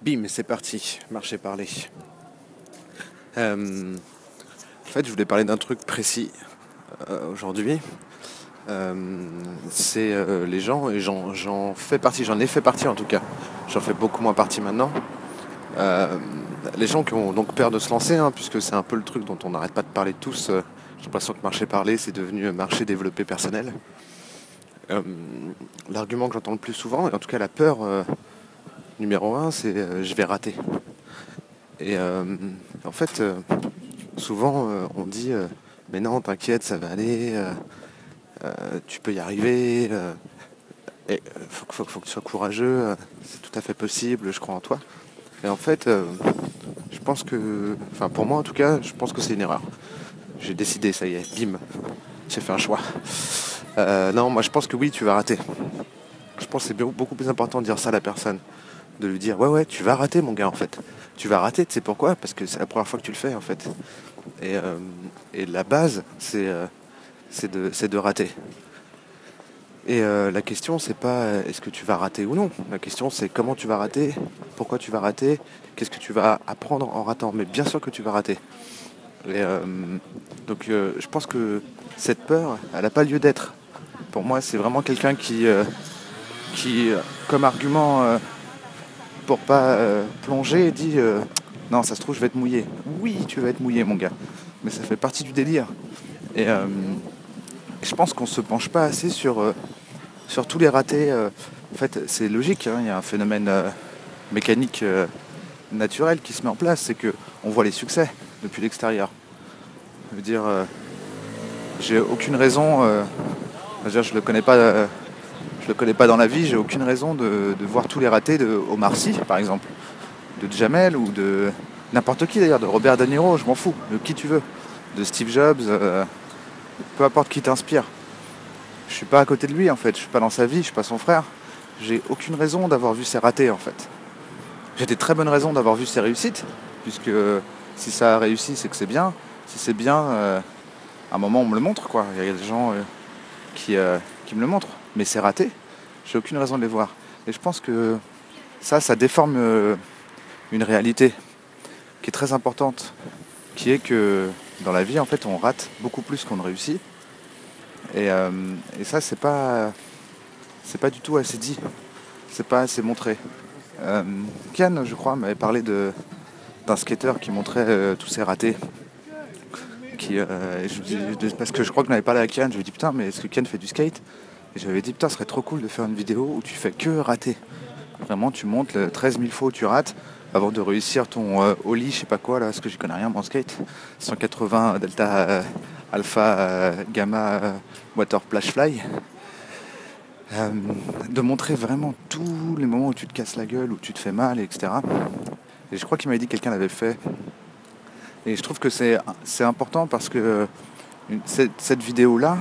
Bim, c'est parti, marcher parler. Euh, en fait, je voulais parler d'un truc précis euh, aujourd'hui. Euh, c'est les gens, et j'en fais partie, j'en ai fait partie en tout cas. J'en fais beaucoup moins partie maintenant. les gens qui ont donc peur de se lancer, hein, puisque c'est un peu le truc dont on n'arrête pas de parler tous. J'ai l'impression que marcher parler, c'est devenu marché développé personnel. L'argument que j'entends le plus souvent, et en tout cas la peur numéro un, c'est euh, je vais rater. Et euh, en fait, euh, souvent on dit mais non, t'inquiète, ça va aller, tu peux y arriver, faut, faut, que tu sois courageux, c'est tout à fait possible, je crois en toi. Et en fait, je pense que, enfin pour moi en tout cas, je pense que c'est une erreur. J'ai décidé, ça y est, bim, j'ai fait un choix. non, moi je pense que oui, tu vas rater. Je pense que c'est beaucoup plus important de dire ça à la personne de lui dire ouais ouais tu vas rater mon gars en fait. Tu vas rater, tu sais pourquoi? Parce que c'est la première fois que tu le fais en fait. Et, euh, la base c'est euh, de, de, rater. Et euh, la question c'est pas est-ce que tu vas rater ou non? La question c'est comment tu vas rater, pourquoi tu vas rater, qu'est-ce que tu vas apprendre en ratant? Mais bien sûr que tu vas rater. Donc je pense que cette peur, elle n'a pas lieu d'être. Pour moi c'est vraiment quelqu'un qui comme argument pour pas euh, plonger dit euh, non ça se trouve je vais être mouillé. Oui tu vas être mouillé mon gars. Mais ça fait partie du délire. Et euh, je pense qu'on se penche pas assez sur, sur tous les ratés. en fait c'est logique, hein, il y a un phénomène mécanique naturel qui se met en place, c'est que on voit les succès depuis l'extérieur. Je veux dire, j'ai aucune raison, je, je le connais pas le connais pas dans la vie, j'ai aucune raison de, voir tous les ratés de Omar Sy, par exemple, de Jamel ou de n'importe qui d'ailleurs, de Robert De Niro, je m'en fous, de qui tu veux, de Steve Jobs, euh, peu importe qui t'inspire. Je suis pas à côté de lui en fait, je suis pas dans sa vie, je suis pas son frère. J'ai aucune raison d'avoir vu ses ratés en fait. J'ai des très bonnes raisons d'avoir vu ses réussites, puisque si ça a réussi, c'est que c'est bien. Si c'est bien, euh, à un moment on me le montre quoi. Il y a des gens euh, qui, me le montrent mais c'est raté, j'ai aucune raison de les voir. Et je pense que ça, ça déforme euh, une réalité qui est très importante, qui est que dans la vie, en fait, on rate beaucoup plus qu'on ne réussit. Et, euh, ça, c'est pas, c'est pas du tout assez dit, c'est pas assez montré. Euh, je crois, m'avait parlé d'un skater qui montrait tous ses ratés. Qui, parce que je crois que n'avait parlé à Kian, je lui ai dit putain, mais est-ce que Kian fait du skate et j'avais dit, putain, ce serait trop cool de faire une vidéo où tu fais que rater. Vraiment, tu montes 13 000 fois où tu rates avant de réussir ton euh, je sais pas quoi, là, parce que je connais rien en skate. 180 delta euh, alpha euh, gamma water splash fly. de montrer vraiment tous les moments où tu te casses la gueule, où tu te fais mal, etc. Et je crois qu'il m'avait dit que quelqu'un l'avait fait. Et je trouve que c'est important parce que cette vidéo-là,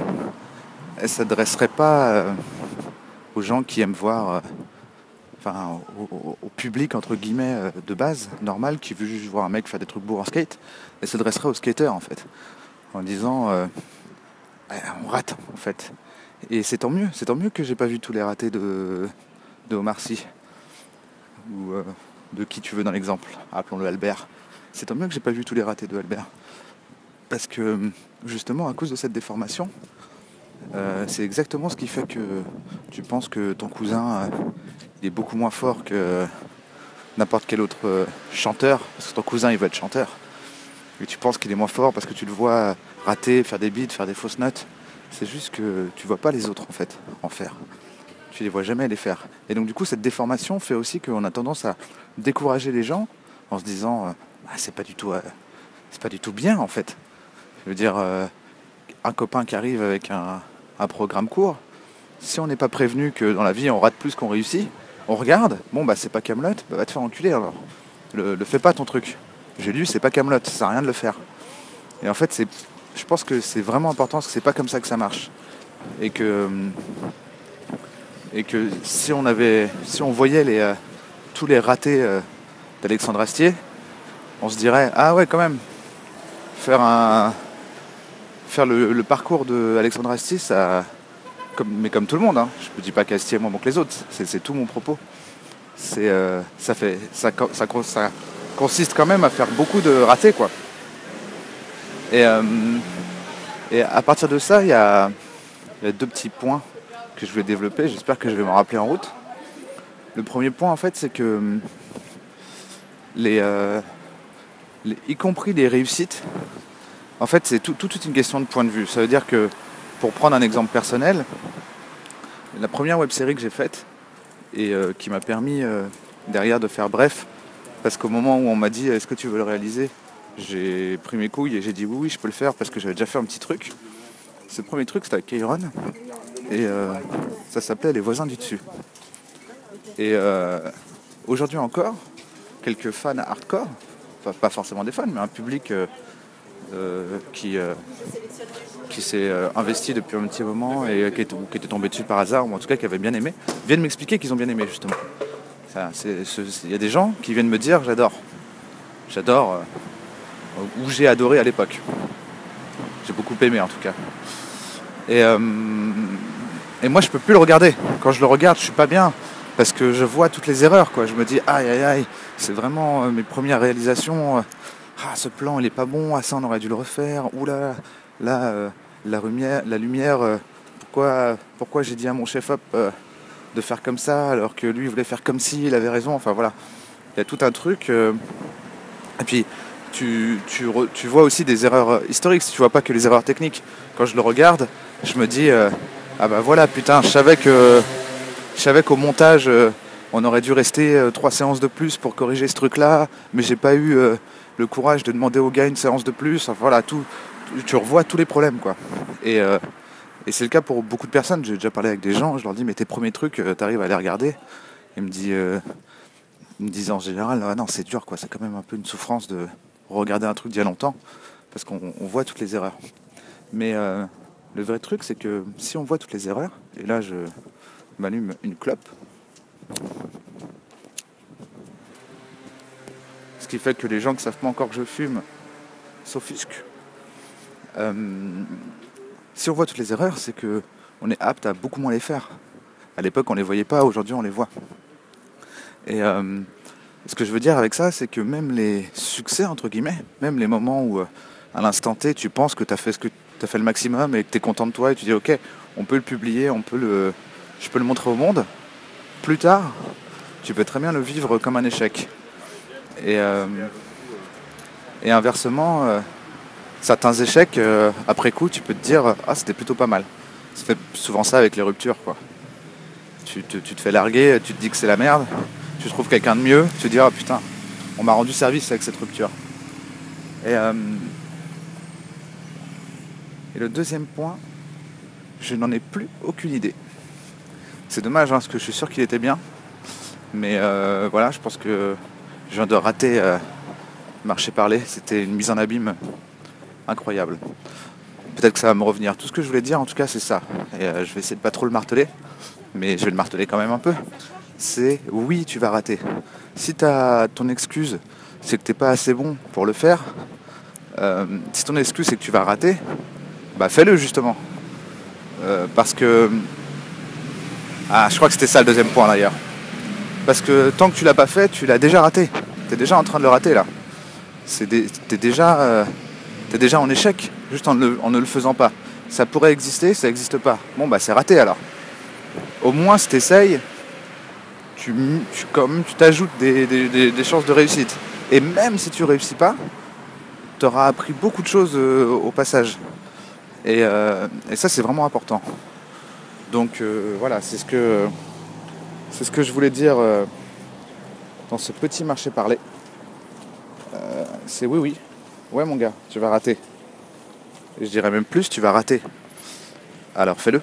elle s'adresserait pas euh, aux gens qui aiment voir, euh, enfin au, public entre guillemets euh, de base, normal, qui veut juste voir un mec faire des trucs beaux en skate. Elle s'adresserait aux skateurs en fait, en disant on rate en fait. Et c'est tant mieux, c'est tant mieux que j'ai pas vu tous les ratés de, de Omar Sy ou de qui tu veux dans l'exemple, appelons-le Albert. C'est tant mieux que j'ai pas vu tous les ratés de Albert. Parce que justement, à cause de cette déformation, euh, c'est exactement ce qui fait que tu penses que ton cousin euh, est beaucoup moins fort que n'importe quel autre euh, chanteur, parce que ton cousin il veut être chanteur. Et tu penses qu'il est moins fort parce que tu le vois rater, faire des beats, faire des fausses notes. C'est juste que tu vois pas les autres en fait en faire. Tu les vois jamais les faire. Et donc du coup cette déformation fait aussi qu'on a tendance à décourager les gens en se disant ah, c'est pas du tout c'est pas du tout bien en fait. Je veux dire un copain qui arrive avec un, programme court, si on n'est pas prévenu que dans la vie on rate plus qu'on réussit, on regarde, bon bah c'est pas Camelot, bah va te faire enculer alors. Le, fais pas ton truc. J'ai lu, c'est pas Camelot, ça sert rien de le faire. Et en fait, c'est, je pense que c'est vraiment important parce que c'est pas comme ça que ça marche. Et que, si on avait, si on voyait euh, tous les ratés euh, d'Alexandre Astier, on se dirait ah ouais quand même, faire le, parcours de Alexandre Astier, ça, mais comme tout le monde, hein. je ne dis pas qu'Astier est moins bon que les autres, c'est tout mon propos. euh, ça, fait, ça, consiste quand même à faire beaucoup de ratés. Quoi. Et, euh, et à partir de ça, il y y a deux petits points que je vais développer. J'espère que je vais m'en rappeler en route. Le premier point, en fait, c'est que euh, y compris les réussites, en fait, c'est tout, toute une question de point de vue. Ça veut dire que, pour prendre un exemple personnel, la première web série que j'ai faite et euh, qui m'a permis euh, derrière de faire bref, parce qu'au moment où on m'a dit est-ce que tu veux le réaliser, j'ai pris mes couilles et j'ai dit oui, oui, je peux le faire parce que j'avais déjà fait un petit truc. Ce premier truc, c'était avec Kairon et ça s'appelait Les voisins du dessus. Et aujourd'hui encore, quelques fans hardcore, pas forcément des fans, mais un public qui qui s'est euh, investi depuis un petit moment et qui, était tombé dessus par hasard, ou en tout cas qui avait bien aimé, viennent m'expliquer qu'ils ont bien aimé justement. Il y a des gens qui viennent me dire j'adore. J'adore, euh, ou j'ai adoré à l'époque. J'ai beaucoup aimé en tout cas. Et, euh, et moi je peux plus le regarder. Quand je le regarde, je suis pas bien parce que je vois toutes les erreurs. Quoi. Je me dis aïe aïe aïe, c'est vraiment mes premières réalisations. Ah, ce plan il est pas bon, ah ça on aurait dû le refaire. Oula, là, euh, la, lumière, la lumière euh, pourquoi, pourquoi j'ai dit à mon chef-op euh, de faire comme ça alors que lui voulait faire comme si, il avait raison. Enfin voilà, il y a tout un truc. et puis, tu, tu, tu, vois aussi des erreurs historiques, tu vois pas que les erreurs techniques. Quand je le regarde, je me dis, ah bah voilà, putain, je savais que je savais qu'au montage, on aurait dû rester trois séances de plus pour corriger ce truc-là, mais j'ai pas eu le courage de demander au gars une séance de plus. Voilà, tout, tu revois tous les problèmes quoi. Et, euh, c'est le cas pour beaucoup de personnes. J'ai déjà parlé avec des gens, je leur dis mais tes premiers trucs, euh, t'arrives à les regarder. Ils me disent, euh, me en général, ah non c'est dur quoi, c'est quand même un peu une souffrance de regarder un truc d'il y a longtemps, parce qu'on voit toutes les erreurs. Mais le vrai truc c'est que si on voit toutes les erreurs, et là je m'allume une clope, ce qui fait que les gens qui savent pas encore que je fume s'offusquent. Euh, si on voit toutes les erreurs, c'est que on est apte à beaucoup moins les faire. À l'époque, on ne les voyait pas, aujourd'hui, on les voit. Et euh, ce que je veux dire avec ça, c'est que même les succès, entre guillemets, même les moments où, euh, à l'instant T, tu penses que tu as fait ce que tu as fait le maximum et que tu es content de toi et tu dis, ok, on peut le publier, on peut le, je peux le montrer au monde. Plus tard, tu peux très bien le vivre comme un échec. Et, et inversement, certains échecs, euh, après coup, tu peux te dire Ah, c'était plutôt pas mal. Ça fait souvent ça avec les ruptures, quoi. Tu, te fais larguer, tu te dis que c'est la merde, tu trouves quelqu'un de mieux, tu te dis Ah putain, on m'a rendu service avec cette rupture. Et, euh, et le deuxième point, je n'en ai plus aucune idée. C'est dommage, hein, parce que je suis sûr qu'il était bien. Mais euh, voilà, je pense que je viens de rater marcher parler. C'était une mise en abîme incroyable. Peut-être que ça va me revenir. Tout ce que je voulais dire, en tout cas, c'est ça. Et euh, je vais essayer de pas trop le marteler, mais je vais le marteler quand même un peu. C'est oui, tu vas rater. Si as ton excuse, c'est que t'es pas assez bon pour le faire. Euh, si ton excuse c'est que tu vas rater, bah fais-le justement. Euh, parce que ah, je crois que c'était ça le deuxième point d'ailleurs. Parce que tant que tu l'as pas fait, tu l'as déjà raté. Tu es déjà en train de le rater là. C'est t'es déjà tu es déjà en échec, juste en ne, le faisant pas. Ça pourrait exister, ça n'existe pas. Bon, bah c'est raté alors. Au moins, si tu essayes, tu, tu t'ajoutes des, chances de réussite. Et même si tu réussis pas, tu auras appris beaucoup de choses euh, au passage. Euh, et, ça, c'est vraiment important. Donc euh, voilà, c'est ce que c'est ce que je voulais dire dans ce petit marché parlé. c'est oui, oui, Ouais mon gars, tu vas rater. je dirais même plus, tu vas rater. Alors fais-le.